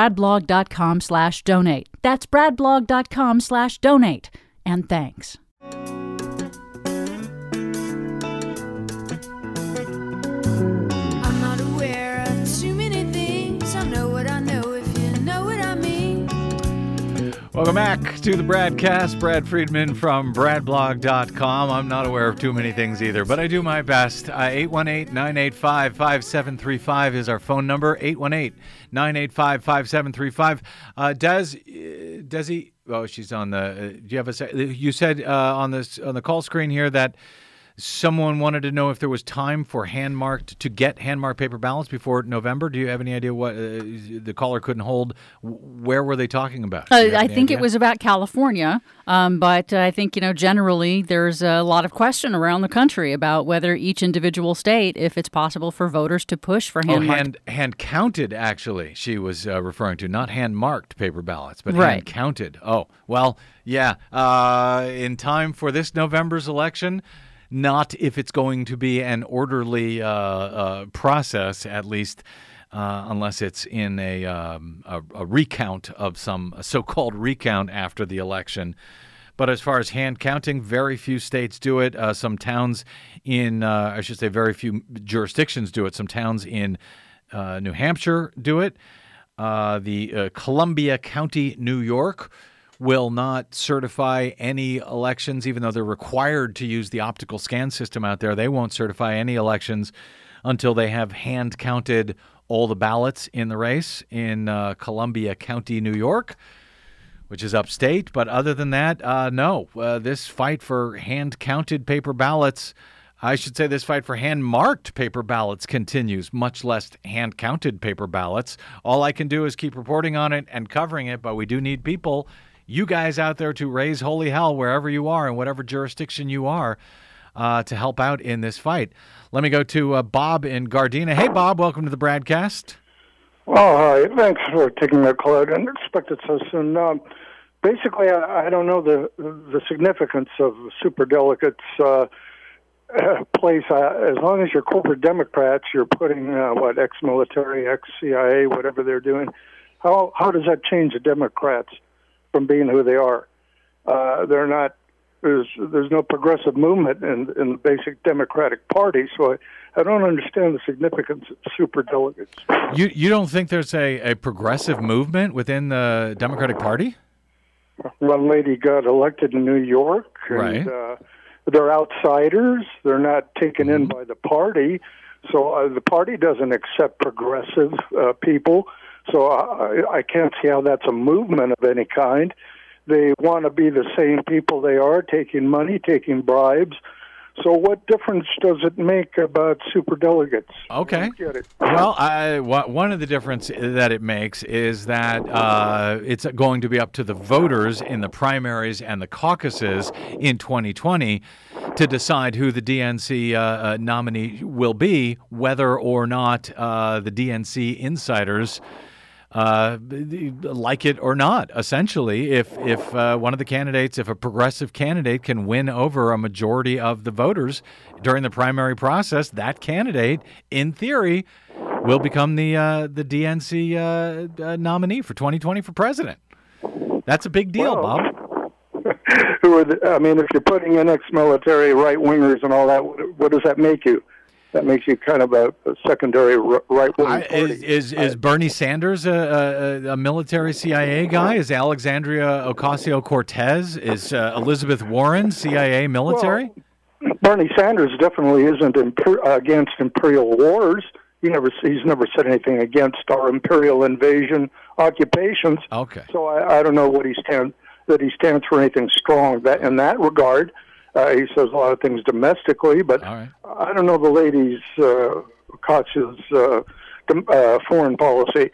bradblog.com slash donate. That's bradblog.com slash donate. And thanks. Welcome back to the Bradcast. Brad Friedman from bradblog.com. I'm not aware of too many things either, but I do my best. Uh, 818 985 5735 is our phone number. 818 985 5735. Uh, Does, Desi, oh, she's on the, uh, do you have a, you said uh, on, this, on the call screen here that someone wanted to know if there was time for hand marked to get hand marked paper ballots before November. Do you have any idea what uh, the caller couldn't hold? Where were they talking about? Uh, I think it was about California, um, but I think you know generally there's a lot of question around the country about whether each individual state, if it's possible for voters to push for Oh, hand marked. hand hand counted. Actually, she was uh, referring to not hand marked paper ballots, but Right. hand counted. Oh, well, yeah. Uh, in time for this November's election, not if it's going to be an orderly uh, uh, process, at least. Uh, unless it's in a, um, a, a recount of some so-called recount after the election. But as far as hand counting, very few states do it. Uh, some towns in, uh, I should say, very few jurisdictions do it. Some towns in uh, New Hampshire do it. The Columbia County, New York, will not certify any elections, even though they're required to use the optical scan system out there. They won't certify any elections until they have hand counted all the ballots in the race in uh, Columbia County, New York which is upstate. But other than that, uh, no. Uh, this fight for hand counted paper ballots, I should say this fight for hand marked paper ballots continues, much less hand counted paper ballots. All I can do is keep reporting on it and covering it, but we do need people, you guys out there, to raise holy hell wherever you are in whatever jurisdiction you are. Uh, to help out in this fight. Let me go to uh, Bob in Gardena. Hey, Bob, welcome to the BradCast. Well, hi. Thanks for taking the call. I didn't expect it so soon. Um, basically, I, I don't know the the significance of superdelegates' uh, uh, place. Uh, as long as you're corporate Democrats, you're putting uh, what ex-military, ex-CIA, whatever they're doing. How how does that change the Democrats from being who they are? Uh, they're not. There's there's no progressive movement in in the basic Democratic Party, so I, I don't understand the significance of superdelegates. You you don't think there's a, a progressive movement within the Democratic Party? one lady got elected in New York, and Right. uh, they're outsiders. They're not taken in Mm-hmm. by the party, so uh, the party doesn't accept progressive uh, people. So I, I can't see how that's a movement of any kind. They want to be the same people they are, taking money, taking bribes. So what difference does it make about superdelegates? Okay. I get it. Well, I, one of the difference that it makes is that uh, it's going to be up to the voters in the primaries and the caucuses in 2020 to decide who the DNC uh, uh, nominee will be, whether or not uh, the DNC insiders uh, like it or not. Essentially, if if uh, one of the candidates, if a progressive candidate can win over a majority of the voters during the primary process, that candidate, in theory, will become the uh, the DNC uh, uh, nominee for 2020 for president. That's a big deal, Well, Bob. [laughs] Who are the, I mean, if you're putting in ex-military right wingers and all that, what, what does that make you? That makes you kind of a, a secondary right wing is is, is Bernie Sanders a, a, a military CIA guy? Is Alexandria Ocasio Cortez? Is uh, Elizabeth Warren CIA military? Bernie Sanders definitely isn't imper- against imperial wars. He never he's never said anything against our imperial invasion occupations. Okay. So I, I don't know what he stands that he stands for anything strong that in that regard. Uh, he says a lot of things domestically, but I don't know the lady's uh, Koch's uh, dom- uh, foreign policy.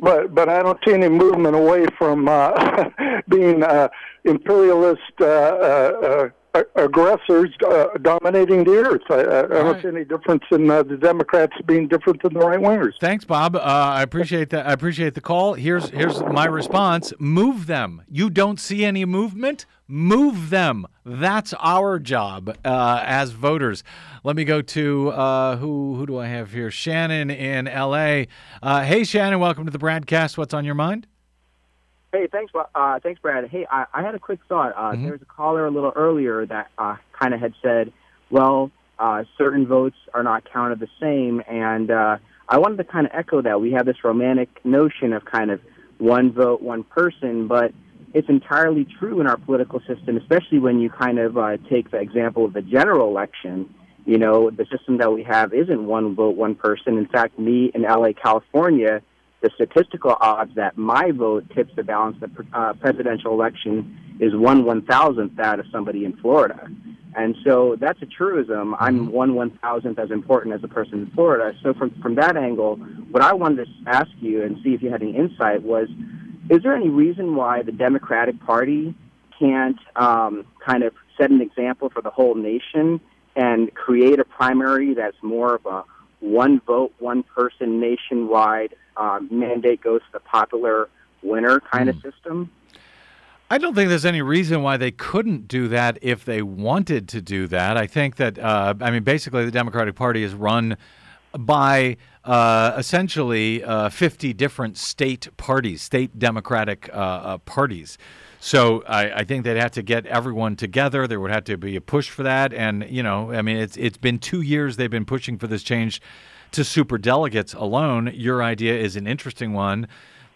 But but I don't see any movement away from uh, [laughs] being uh, imperialist uh, uh, uh, aggressors uh, dominating the earth. I, I, don't right. see any difference in uh, the Democrats being different than the right wingers. Thanks, Bob. Uh, I appreciate that. I appreciate the call. Here's here's my response: Move them. You don't see any movement. Move them. That's our job uh, as voters. Let me go to uh, who who do I have here? Shannon in L.A. Uh, hey, Shannon. Welcome to the BradCast. What's on your mind? Hey, thanks, uh, thanks, Brad. Hey, I, I had a quick thought. Uh, Mhm. There was a caller a little earlier that uh, kind of had said, well, uh, certain votes are not counted the same, and uh, I wanted to kind of echo that. We have this romantic notion of kind of one vote, one person, but it's entirely true in our political system, especially when you kind of uh, take the example of the general election. You know, the system that we have isn't one vote, one person. In fact, me in LA, California, the statistical odds that my vote tips the balance of the uh, presidential election is one one thousandth that of somebody in Florida. And so that's a truism. I'm one one thousandth as important as a person in Florida. So from from that angle, what I wanted to ask you and see if you had any insight was, is there any reason why the Democratic Party can't um, kind of set an example for the whole nation and create a primary that's more of a one vote, one person nationwide uh, mandate goes to the popular winner kind of system? I don't think there's any reason why they couldn't do that if they wanted to do that. I think that, uh, I mean, basically, the Democratic Party is run by uh, essentially uh, 50 different state parties, state Democratic uh, uh, parties. So I, I think they'd have to get everyone together. There would have to be a push for that, and you know, I mean, it's it's been two years they've been pushing for this change to super delegates alone. Your idea is an interesting one.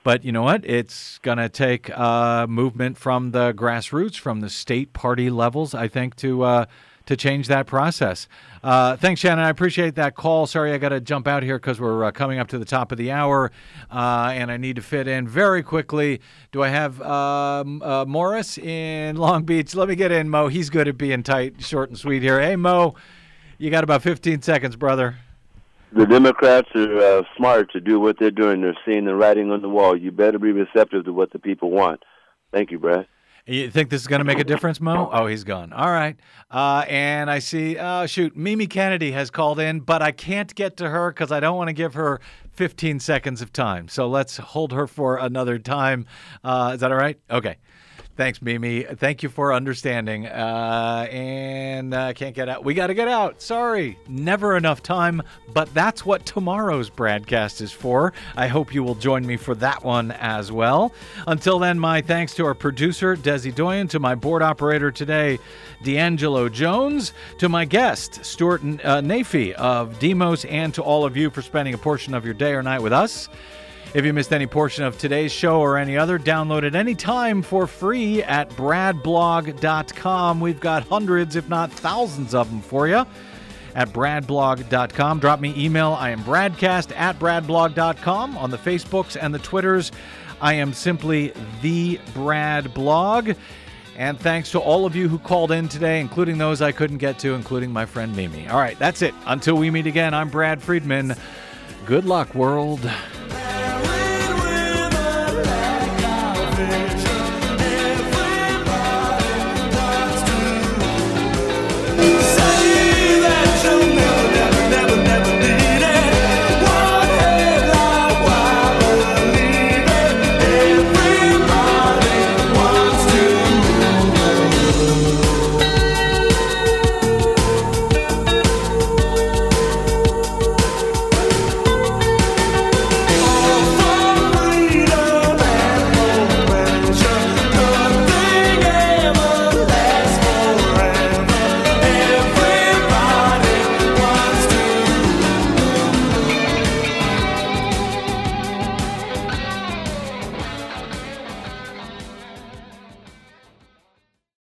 But you know what? It's going to take uh, movement from the grassroots, from the state party levels, I think, to uh, to change that process. Uh, thanks, Shannon. I appreciate that call. Sorry, I got to jump out here because we're uh, coming up to the top of the hour, uh, and I need to fit in very quickly. Do I have um, uh, Morris in Long Beach? Let me get in, Mo. He's good at being tight, short, and sweet here. Hey, Mo, you got about 15 seconds, brother. The Democrats are uh, smart to do what they're doing. They're seeing the writing on the wall. You better be receptive to what the people want. Thank you, Brad. You think this is going to make a difference, Mo? Oh, he's gone. All right. Uh, and I see, oh, shoot, Mimi Kennedy has called in, but I can't get to her because I don't want to give her 15 seconds of time. So let's hold her for another time. Uh, is that all right? Okay. Thanks, Mimi. Thank you for understanding. Uh, and I uh, can't get out. We got to get out. Sorry. Never enough time, but that's what tomorrow's BradCast is for. I hope you will join me for that one as well. Until then, my thanks to our producer, Desi Doyen, to my board operator today, D'Angelo Jones, to my guest, Stuart uh, Naifeh of Demos, and to all of you for spending a portion of your day or night with us. If you missed any portion of today's show or any other, download it anytime for free at bradblog.com. We've got hundreds, if not thousands of them for you at bradblog.com. Drop me email. I am bradcast at bradblog.com. On the Facebooks and the Twitters, I am simply the Brad Blog. And thanks to all of you who called in today, including those I couldn't get to, including my friend Mimi. All right, that's it. Until we meet again, I'm Brad Friedman. Good luck, world.